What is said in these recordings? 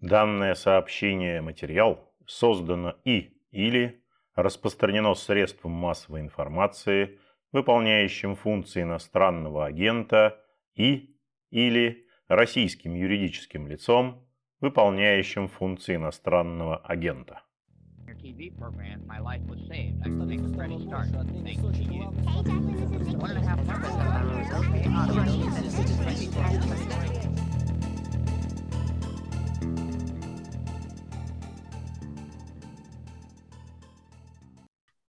Данное сообщение материал создано и или распространено средством массовой информации, выполняющим функции иностранного агента и или российским юридическим лицом, выполняющим функции иностранного агента. TV program, my life was saved. I think it's ready to. Thank you. One and a half months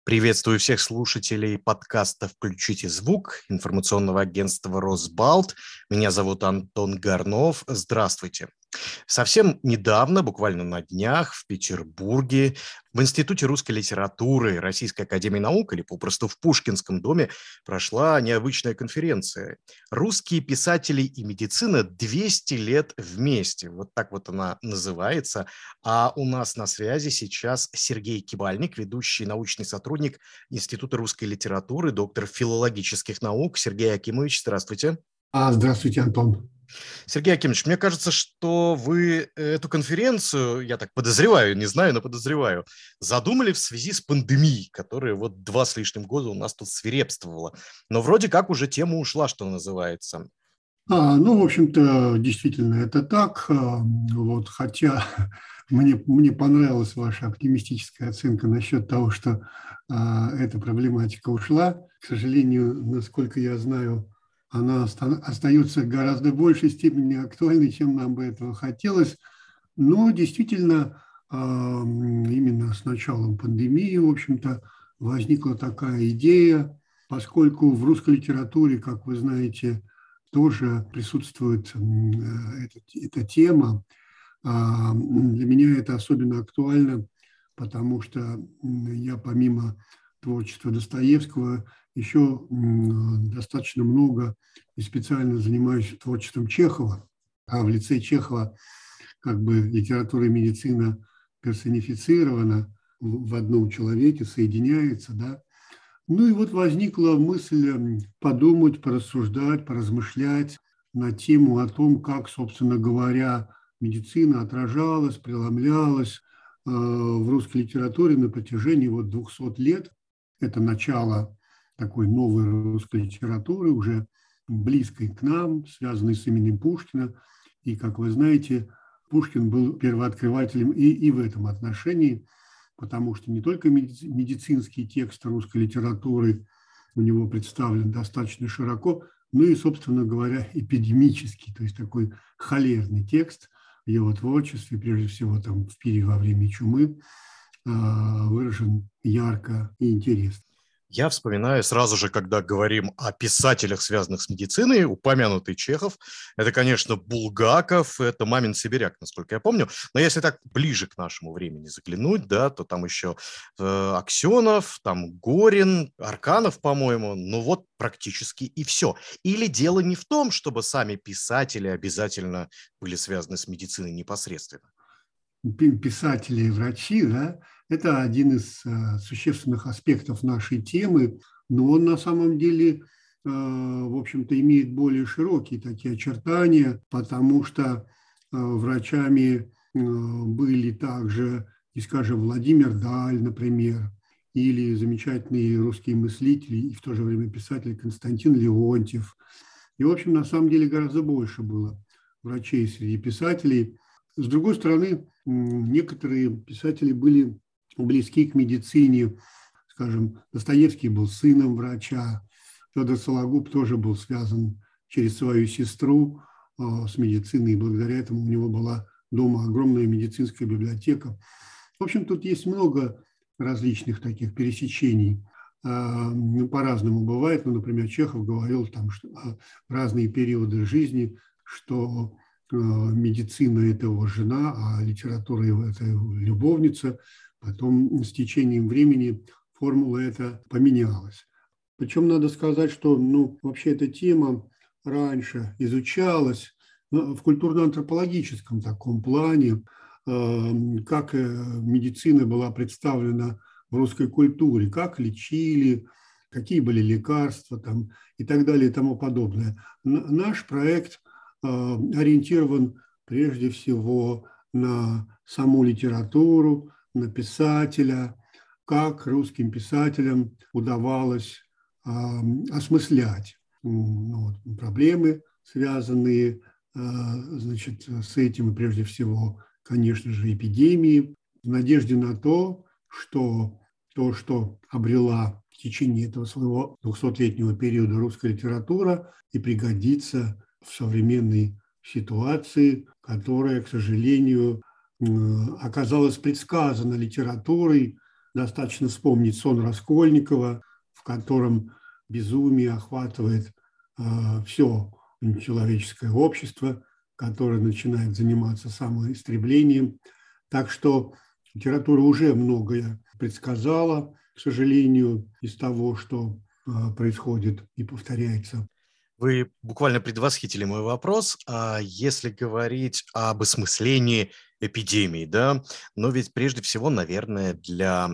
Приветствую всех слушателей подкаста «Включите звук» информационного агентства «Росбалт». Меня зовут Антон Горнов. Здравствуйте. Совсем недавно, буквально на днях, в Петербурге, в Институте русской литературы Российской академии наук, или попросту в Пушкинском доме, прошла необычная конференция. «Русские писатели и медицина 200 лет вместе». Вот так вот она называется. А у нас на связи сейчас Сергей Кибальник, ведущий научный сотрудник Института русской литературы, доктор филологических наук. Сергей Акимович, здравствуйте. А, здравствуйте, Антон. Сергей Акимович, мне кажется, что вы эту конференцию, я так подозреваю, не знаю, но подозреваю, задумали в связи с пандемией, которая вот два с лишним года у нас тут свирепствовала. Но вроде как уже тема ушла, что называется. А, ну, в общем-то, действительно, это так. А, вот, хотя мне, мне понравилась ваша оптимистическая оценка насчет того, что а, эта проблематика ушла. К сожалению, насколько я знаю, она остается гораздо большей степени актуальной, чем нам бы этого хотелось. Но действительно, именно с началом пандемии, в общем-то, возникла такая идея, поскольку в русской литературе, как вы знаете, тоже присутствует эта, эта тема. А, для меня это особенно актуально, потому что я помимо творчества Достоевского еще достаточно много и специально занимаюсь творчеством Чехова, а в лице Чехова как бы литература и медицина персонифицирована в одном человеке, соединяется, да. Ну и вот возникла мысль подумать, порассуждать, поразмышлять на тему о том, как, собственно говоря, медицина отражалась, преломлялась э, в русской литературе на протяжении вот 200 лет. Это начало такой новой русской литературы, уже близкой к нам, связанной с именем Пушкина. И, как вы знаете, Пушкин был первооткрывателем и, и в этом отношении, потому что не только медицинский текст русской литературы у него представлен достаточно широко, но и, собственно говоря, эпидемический, то есть такой холерный текст в его творчестве, прежде всего там в пире во время чумы, выражен ярко и интересно. Я вспоминаю сразу же, когда говорим о писателях, связанных с медициной, упомянутый Чехов. Это, конечно, Булгаков, это Мамин Сибиряк, насколько я помню. Но если так ближе к нашему времени заглянуть, да, то там еще э, Аксенов, там Горин, Арканов, по-моему. Ну вот практически и все. Или дело не в том, чтобы сами писатели обязательно были связаны с медициной непосредственно писатели и врачи, да, это один из э, существенных аспектов нашей темы, но он на самом деле, э, в общем-то, имеет более широкие такие очертания, потому что э, врачами были также, и, скажем, Владимир Даль, например, или замечательные русские мыслители и в то же время писатель Константин Леонтьев. И, в общем, на самом деле гораздо больше было врачей среди писателей. С другой стороны, некоторые писатели были близки к медицине. Скажем, Достоевский был сыном врача, Федор Сологуб тоже был связан через свою сестру а, с медициной, и благодаря этому у него была дома огромная медицинская библиотека. В общем, тут есть много различных таких пересечений. А, ну, по-разному бывает. Ну, например, Чехов говорил там, что разные периоды жизни, что Э, медицина – это его жена, а литература – это его любовница. Потом с течением времени формула эта поменялась. Причем надо сказать, что ну, вообще эта тема раньше изучалась в культурно-антропологическом таком плане, э, как э, медицина была представлена в русской культуре, как лечили, какие были лекарства там, и так далее и тому подобное. Наш проект – Э, ориентирован прежде всего на саму литературу, на писателя, как русским писателям удавалось осмыслять ну, проблемы, связанные э, значит, с этим, и прежде всего, конечно же, эпидемии, в надежде на то, что то, что обрела в течение этого своего 200-летнего периода русская литература, и пригодится в современной ситуации, которая, к сожалению, оказалась предсказана литературой. Достаточно вспомнить сон Раскольникова, в котором безумие охватывает э, все человеческое общество, которое начинает заниматься самоистреблением. Так что литература уже многое предсказала, к сожалению, из того, что э, происходит и повторяется вы буквально предвосхитили мой вопрос. А если говорить об осмыслении эпидемии, да, но ведь прежде всего, наверное, для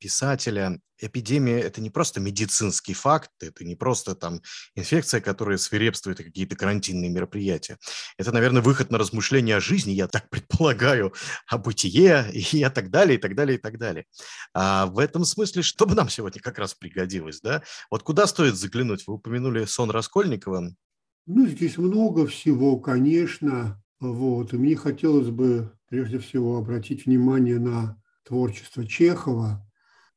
писателя эпидемия – это не просто медицинский факт, это не просто там инфекция, которая свирепствует, и какие-то карантинные мероприятия. Это, наверное, выход на размышления о жизни, я так предполагаю, о бытие и так далее, и так далее, и так далее. А в этом смысле, что бы нам сегодня как раз пригодилось, да? Вот куда стоит заглянуть? Вы упомянули сон Раскольникова. Ну, здесь много всего, конечно. Вот. И мне хотелось бы прежде всего обратить внимание на творчество Чехова.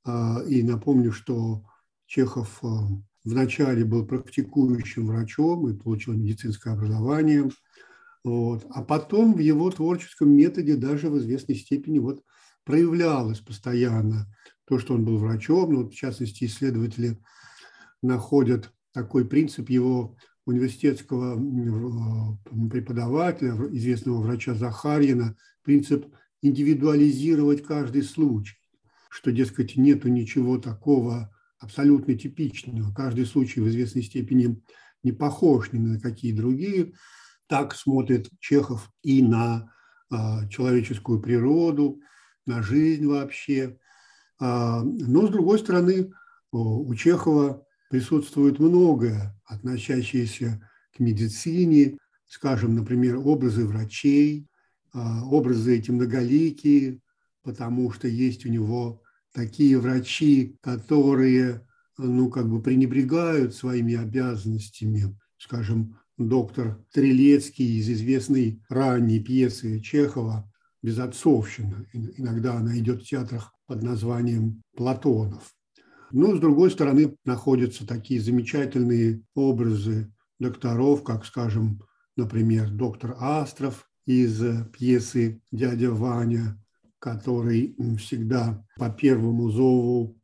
А, и напомню, что Чехов а, вначале был практикующим врачом и получил медицинское образование. Вот. А потом в его творческом методе даже в известной степени вот проявлялось постоянно то, что он был врачом. Ну, вот, в частности, исследователи находят такой принцип его университетского преподавателя, известного врача Захарьина, принцип индивидуализировать каждый случай, что, дескать, нету ничего такого абсолютно типичного. Каждый случай в известной степени не похож ни на какие другие. Так смотрит Чехов и на а, человеческую природу, на жизнь вообще. А, но, с другой стороны, у Чехова присутствует многое, относящееся к медицине, скажем, например, образы врачей, а, образы эти многоликие, потому что есть у него такие врачи, которые, ну, как бы пренебрегают своими обязанностями. Скажем, доктор Трелецкий из известной ранней пьесы Чехова «Безотцовщина». Иногда она идет в театрах под названием «Платонов». Но, с другой стороны, находятся такие замечательные образы докторов, как, скажем, например, доктор Астров, из пьесы «Дядя Ваня», который всегда по первому зову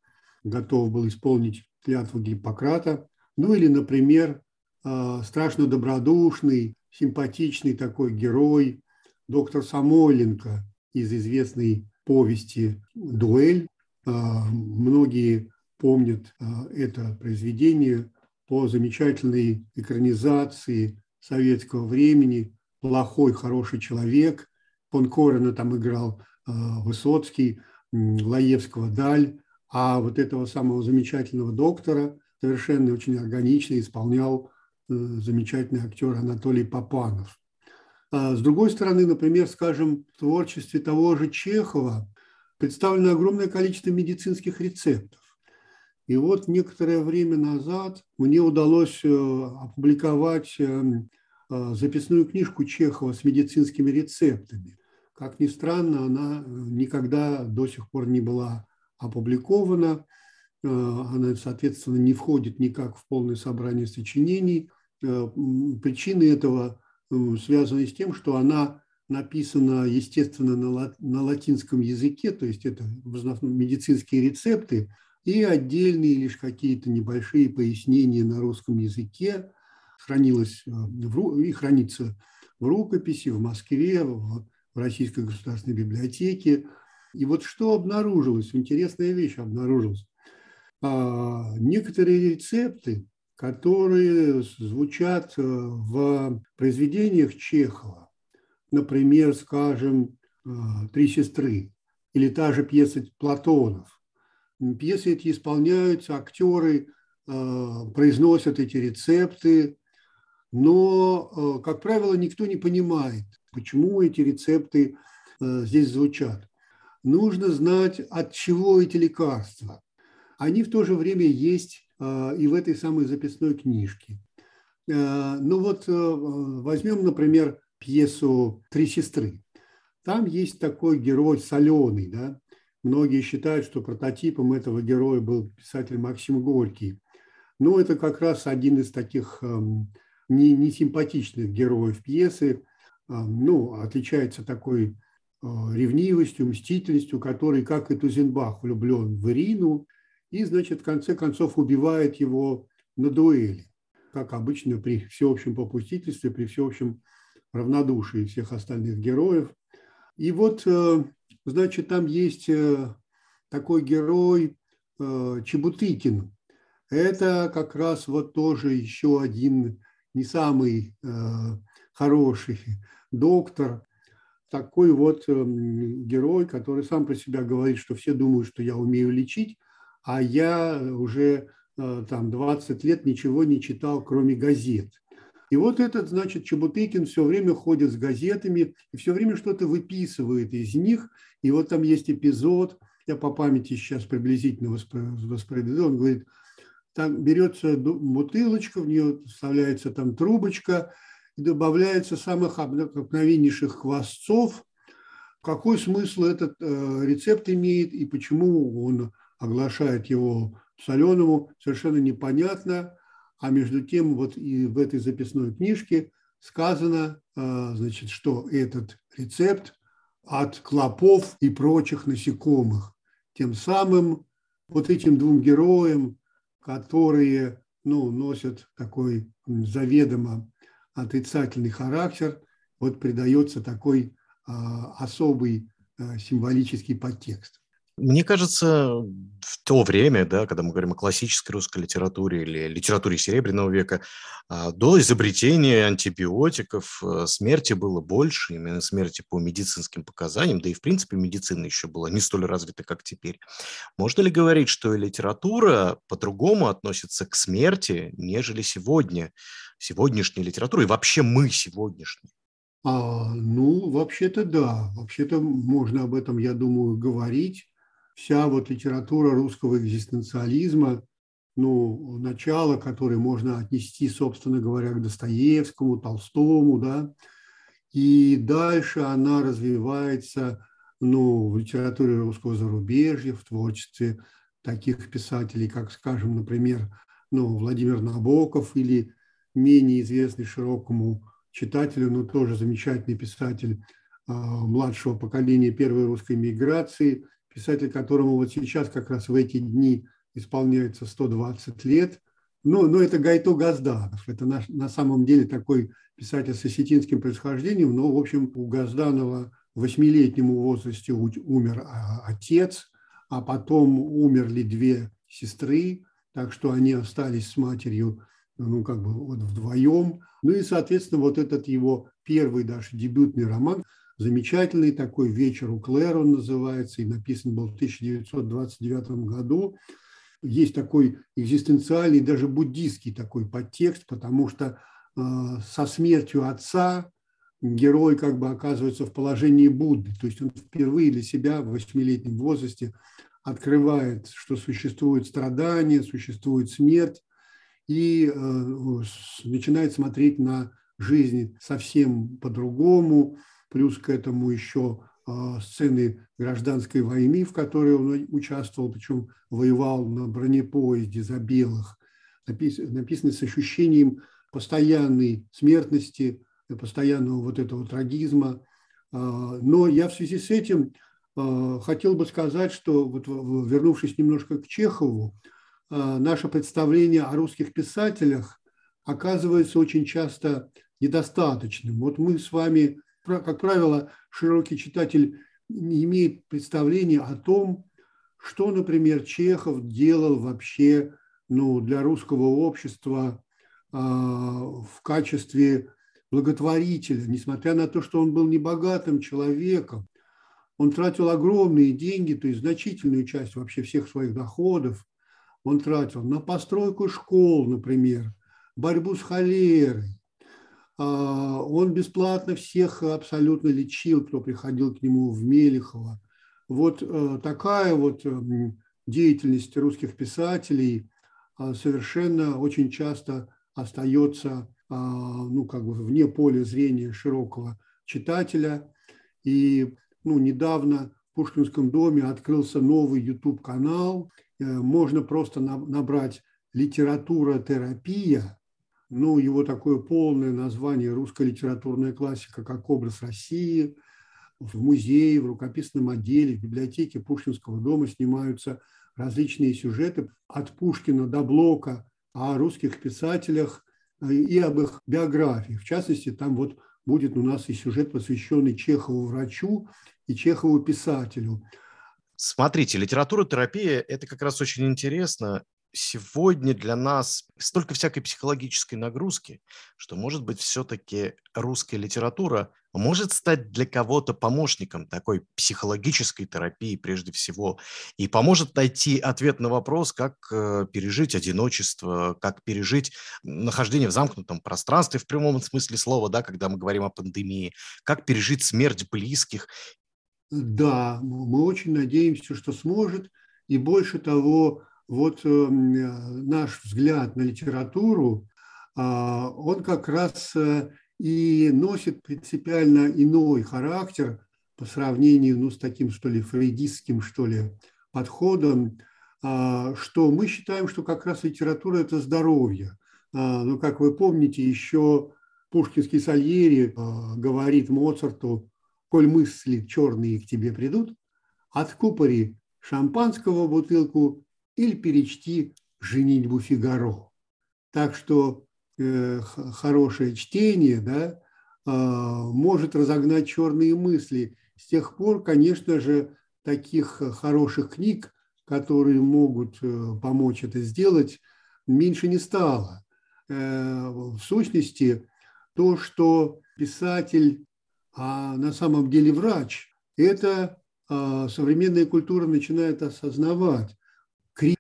готов был исполнить клятву Гиппократа. Ну или, например, а, страшно добродушный, симпатичный такой герой, доктор Самойленко из известной повести «Дуэль». А, многие помнят а, это произведение по замечательной экранизации советского времени плохой, хороший человек. Фон там играл э, Высоцкий, Лаевского Даль, а вот этого самого замечательного доктора совершенно очень органично исполнял э, замечательный актер Анатолий Попанов. А с другой стороны, например, скажем, в творчестве того же Чехова представлено огромное количество медицинских рецептов. И вот некоторое время назад мне удалось э, опубликовать эм, Э, записную книжку Чехова с медицинскими рецептами. Как ни странно, она э, никогда до сих пор не была опубликована. Э, она, соответственно, не входит никак в полное собрание сочинений. Причины этого связаны с тем, что она написана, естественно, на латинском языке, то есть это в основном медицинские рецепты, и отдельные лишь какие-то небольшие пояснения на русском языке, хранилась э, и хранится в рукописи в Москве, в Российской государственной библиотеке. И вот что обнаружилось, интересная вещь обнаружилась. А, некоторые рецепты, которые звучат э, в произведениях Чехова, например, скажем, э, «Три сестры» или та же пьеса Платонов. Пьесы эти исполняются, актеры произносят эти рецепты, но, э, как правило, никто не понимает, почему эти рецепты здесь звучат. Нужно знать, от чего эти лекарства. Они в то же время есть и в этой самой записной книжке. Ну вот возьмем, например, пьесу «Три сестры». Там есть такой герой соленый, да, Многие считают, что прототипом этого героя был писатель Максим Горький. Но это как раз один из таких эм, несимпатичных не героев пьесы. Эм, ну, отличается такой э, ревнивостью, мстительностью, который, как и Тузенбах, влюблен в Ирину и, значит, в конце концов убивает его на дуэли, как обычно при всеобщем попустительстве, при всеобщем равнодушии всех остальных героев. И вот э, Значит, там есть э, такой герой э, Чебутыкин. Это как раз вот тоже еще один не самый э, хороший доктор, такой вот герой, который сам про себя говорит, что все думают, что я умею лечить, а я уже там 20 лет ничего не читал, кроме газет. И вот этот, значит, Чебутыкин все время ходит с газетами и все время что-то выписывает из них. И вот там есть эпизод, я по памяти сейчас приблизительно воспроизведу, он говорит, там берется бутылочка, в нее вставляется там трубочка, и добавляется самых обыкновеннейших хвостцов. Какой смысл этот э, рецепт имеет и почему он оглашает его соленому, совершенно непонятно. А между тем вот и в этой записной книжке сказано, а, значит, что этот рецепт от клопов и прочих насекомых. Тем самым вот этим двум героям, которые ну, носят такой заведомо отрицательный характер, вот придается такой а, особый а, символический подтекст. Мне кажется, в то время, да, когда мы говорим о классической русской литературе или литературе Серебряного века, а, до изобретения антибиотиков э, смерти было больше, именно смерти по медицинским показаниям, да и, в принципе, медицина еще была не столь развита, как теперь. Можно ли говорить, что литература по-другому относится к смерти, нежели сегодня, сегодняшняя литература и вообще мы сегодняшние? А, ну, вообще-то да, вообще-то можно об этом, я думаю, говорить вся вот литература русского экзистенциализма, ну, начало, которое можно отнести, собственно говоря, к Достоевскому, Толстому, да, и дальше она развивается, ну, в литературе русского зарубежья, в творчестве таких писателей, как, скажем, например, ну, Владимир Набоков или менее известный широкому читателю, но тоже замечательный писатель а, младшего поколения первой русской миграции писатель, которому вот сейчас как раз в эти дни исполняется 120 лет. Но, но это Гайто Газданов. Это на, на самом деле такой писатель с осетинским происхождением, но, в общем, у Газданова в восьмилетнем возрасте умер а, отец, а потом умерли две сестры, так что они остались с матерью, ну, как бы вот вдвоем. Ну и, соответственно, вот этот его первый даже дебютный роман – замечательный такой «Вечер у Клэр» он называется, и написан был в 1929 году. Есть такой экзистенциальный, даже буддийский такой подтекст, потому что э, со смертью отца герой как бы оказывается в положении Будды, то есть он впервые для себя в восьмилетнем возрасте открывает, что существует страдание, существует смерть, и э, начинает смотреть на жизнь совсем по-другому, плюс к этому еще а, сцены гражданской войны, в которой он участвовал, причем воевал на бронепоезде за белых, написаны с ощущением постоянной смертности, постоянного вот этого трагизма. А, но я в связи с этим а, хотел бы сказать, что вот вернувшись немножко к Чехову, наше представление о русских писателях оказывается очень часто недостаточным. Вот мы с вами как правило, широкий читатель не имеет представления о том, что, например, Чехов делал вообще ну, для русского общества э, в качестве благотворителя, несмотря на то, что он был небогатым человеком, он тратил огромные деньги, то есть значительную часть вообще всех своих доходов он тратил на постройку школ, например, борьбу с холерой, он бесплатно всех абсолютно лечил, кто приходил к нему в Мелехово. Вот такая вот деятельность русских писателей совершенно очень часто остается ну, как бы вне поля зрения широкого читателя. И ну, недавно в Пушкинском доме открылся новый YouTube-канал. Э, можно просто набрать «Литература терапия», ну, его такое полное название «Русская литературная классика как образ России». В музее, в рукописном отделе, в библиотеке Пушкинского дома снимаются различные сюжеты от Пушкина до Блока о русских писателях э, и об их биографии. В частности, там вот будет у нас и сюжет, посвященный Чехову врачу и Чехову писателю. Смотрите, литература терапия – это как раз очень интересно сегодня для нас столько всякой психологической нагрузки, что, может быть, все-таки русская литература может стать для кого-то помощником такой психологической терапии прежде всего и поможет найти ответ на вопрос, как э, пережить одиночество, как пережить нахождение в замкнутом пространстве в прямом смысле слова, да, когда мы говорим о пандемии, как пережить смерть близких. Да, мы очень надеемся, что сможет. И больше того, вот э, наш взгляд на литературу, а, он как раз э, и носит принципиально иной характер по сравнению ну, с таким, что ли, фрейдистским, что ли, подходом, а, что мы считаем, что как раз литература – это здоровье. А, но, как вы помните, еще пушкинский Сальери говорит Моцарту, «Коль мысли черные к тебе придут, откупори шампанского бутылку или перечти «Женитьбу Фигаро». Так что э, хорошее чтение да, э, может разогнать черные мысли. С тех пор, конечно же, таких хороших книг, которые могут э, помочь это сделать, меньше не стало. Э, в сущности, то, что писатель, а на самом деле врач, это э, современная культура начинает осознавать.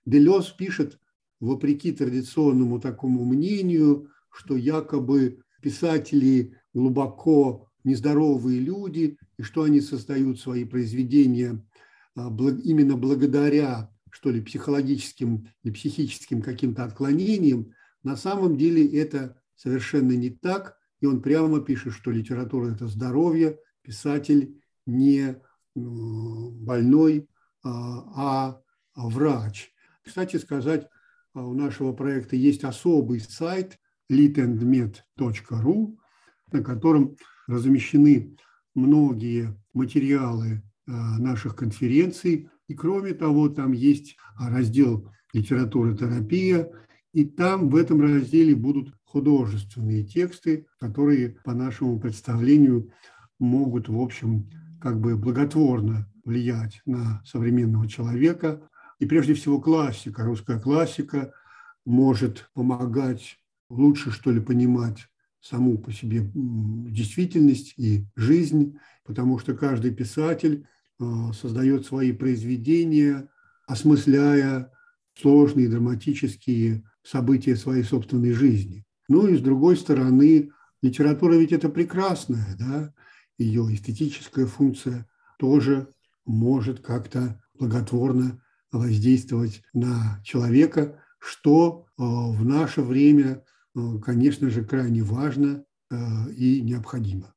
Делес пишет, вопреки традиционному такому мнению, что якобы писатели глубоко нездоровые люди, и что они создают свои произведения а, именно благодаря, что ли, психологическим и психическим каким-то отклонениям, на самом деле это совершенно не так, и он прямо пишет, что литература – это здоровье, писатель не больной, а, а врач. Кстати сказать, а, у нашего проекта есть особый сайт litandmed.ru, на котором размещены многие материалы а, наших конференций. И кроме того, там есть раздел «Литература терапия», и там в этом разделе будут художественные тексты, которые, по нашему представлению, могут, в общем, как бы благотворно влиять на современного человека, и прежде всего классика, русская классика может помогать лучше, что ли, понимать саму по себе действительность и жизнь, потому что каждый писатель э, создает свои произведения, осмысляя сложные драматические события своей собственной жизни. Ну и с другой стороны, литература ведь это прекрасная, да, ее эстетическая функция тоже может как-то благотворно воздействовать на человека, что э, в наше время, э, конечно же, крайне важно э, и необходимо.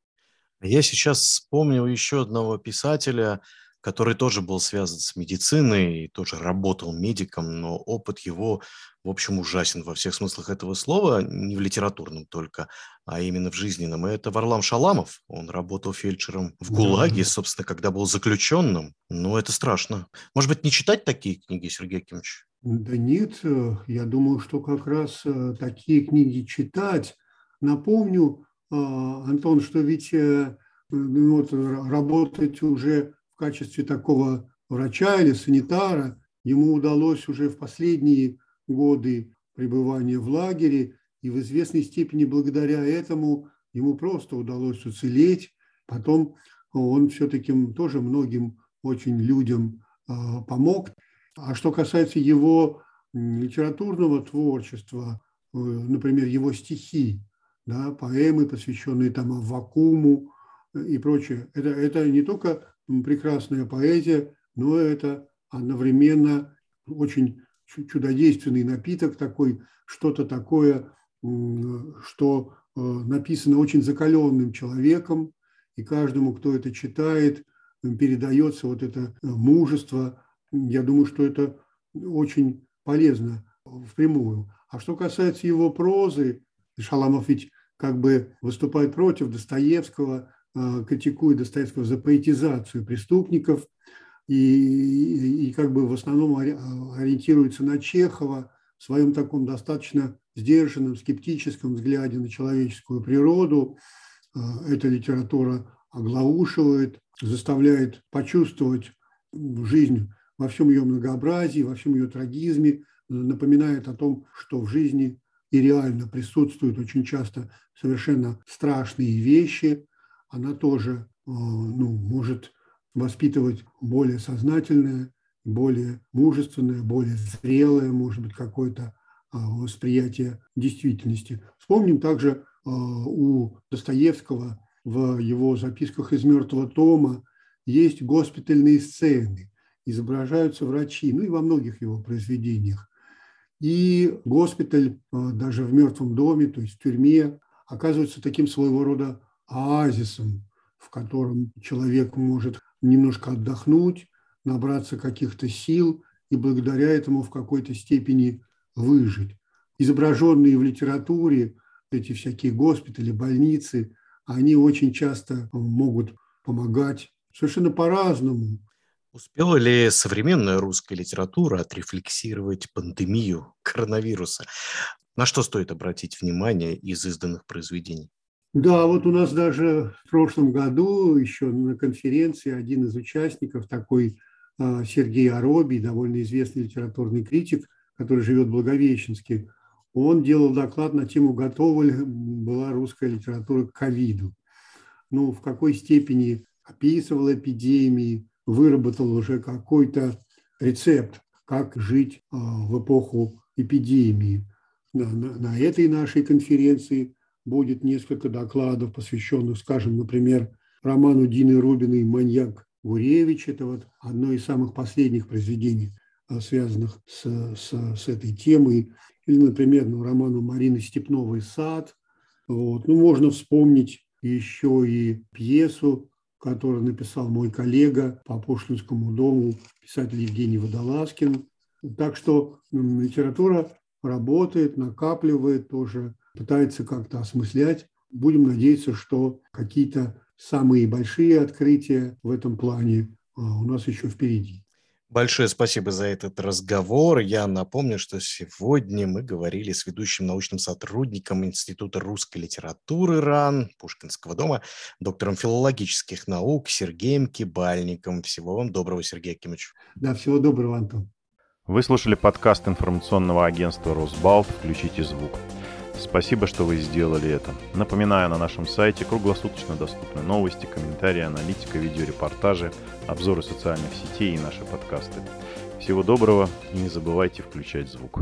Я сейчас вспомнил еще одного писателя, который тоже был связан с медициной, тоже работал медиком, но опыт его, в общем, ужасен во всех смыслах этого слова, не в литературном только, а именно в жизненном. И это Варлам Шаламов. Он работал фельдшером в ГУЛАГе, собственно, когда был заключенным. Ну, это страшно. Может быть, не читать такие книги, Сергей Акимович? Да нет, э, я думаю, что как раз э, такие книги читать. Напомню, э, Антон, что ведь ну вот, работать уже в качестве такого врача или санитара ему удалось уже в последние годы пребывания в лагере, и в известной степени благодаря этому ему просто удалось уцелеть. Потом он все-таки тоже многим очень людям а, помог. А что касается его литературного творчества, э, например, его стихи, да, поэмы, посвященные там Аввакуму и прочее. Это, это не только прекрасная поэзия, но это одновременно очень чудодейственный напиток такой, что-то такое, что э, написано очень закаленным человеком, и каждому, кто это читает, передается вот это э, мужество. Я думаю, что это очень полезно впрямую. А что касается его прозы, Шаламов ведь как бы выступает против Достоевского, критикует Достоевского за поэтизацию преступников и, и, как бы в основном ориентируется на Чехова в своем таком достаточно сдержанном, скептическом взгляде на человеческую природу. Э, эта литература оглаушивает, заставляет почувствовать жизнь во всем ее многообразии, во всем ее трагизме, напоминает о том, что в жизни и реально присутствуют очень часто совершенно страшные вещи. Она тоже э, ну, может воспитывать более сознательное, более мужественное, более зрелое, может быть, какое-то э, восприятие действительности. Вспомним также э, у Достоевского в его записках из «Мертвого тома» есть госпитальные сцены, изображаются врачи, ну и во многих его произведениях. И госпиталь а, даже в мертвом доме, то есть в тюрьме, оказывается таким своего рода оазисом, в котором человек может немножко отдохнуть, набраться каких-то сил и благодаря этому в какой-то степени выжить. Изображенные в литературе эти всякие госпитали, больницы, они очень часто могут помогать совершенно по-разному. Успела ли современная русская литература отрефлексировать пандемию коронавируса? На что стоит обратить внимание из изданных произведений? Да, вот у нас даже в прошлом году еще на конференции один из участников, такой а, Сергей Аробий, довольно известный литературный критик, который живет в Благовещенске, он делал доклад на тему, готова ли была русская литература к ковиду. Ну, в какой степени описывал эпидемии, выработал уже какой-то рецепт, как жить а, в эпоху эпидемии. На, на, на этой нашей конференции будет несколько докладов, посвященных, скажем, например, роману Дины Рубиной «Маньяк Гуревич». Это вот одно из самых последних произведений, а, связанных с, с, с этой темой. Или, например, ну, роману Марины Степновой «Сад». Вот. Ну, можно вспомнить еще и пьесу который написал мой коллега по Пошлинскому дому, писатель Евгений Водолазкин. Так что литература работает, накапливает тоже, пытается как-то осмыслять. Будем надеяться, что какие-то самые большие открытия в этом плане а, у нас еще впереди. Большое спасибо за этот разговор. Я напомню, что сегодня мы говорили с ведущим научным сотрудником Института русской литературы РАН Пушкинского дома, доктором филологических наук Сергеем Кибальником. Всего вам доброго, Сергей Акимович. Да, всего доброго, Антон. Вы слушали подкаст информационного агентства «Росбалт. Включите звук». Спасибо, что вы сделали это. Напоминаю, на нашем сайте круглосуточно доступны новости, комментарии, аналитика, видеорепортажи, обзоры социальных сетей и наши подкасты. Всего доброго и не забывайте включать звук.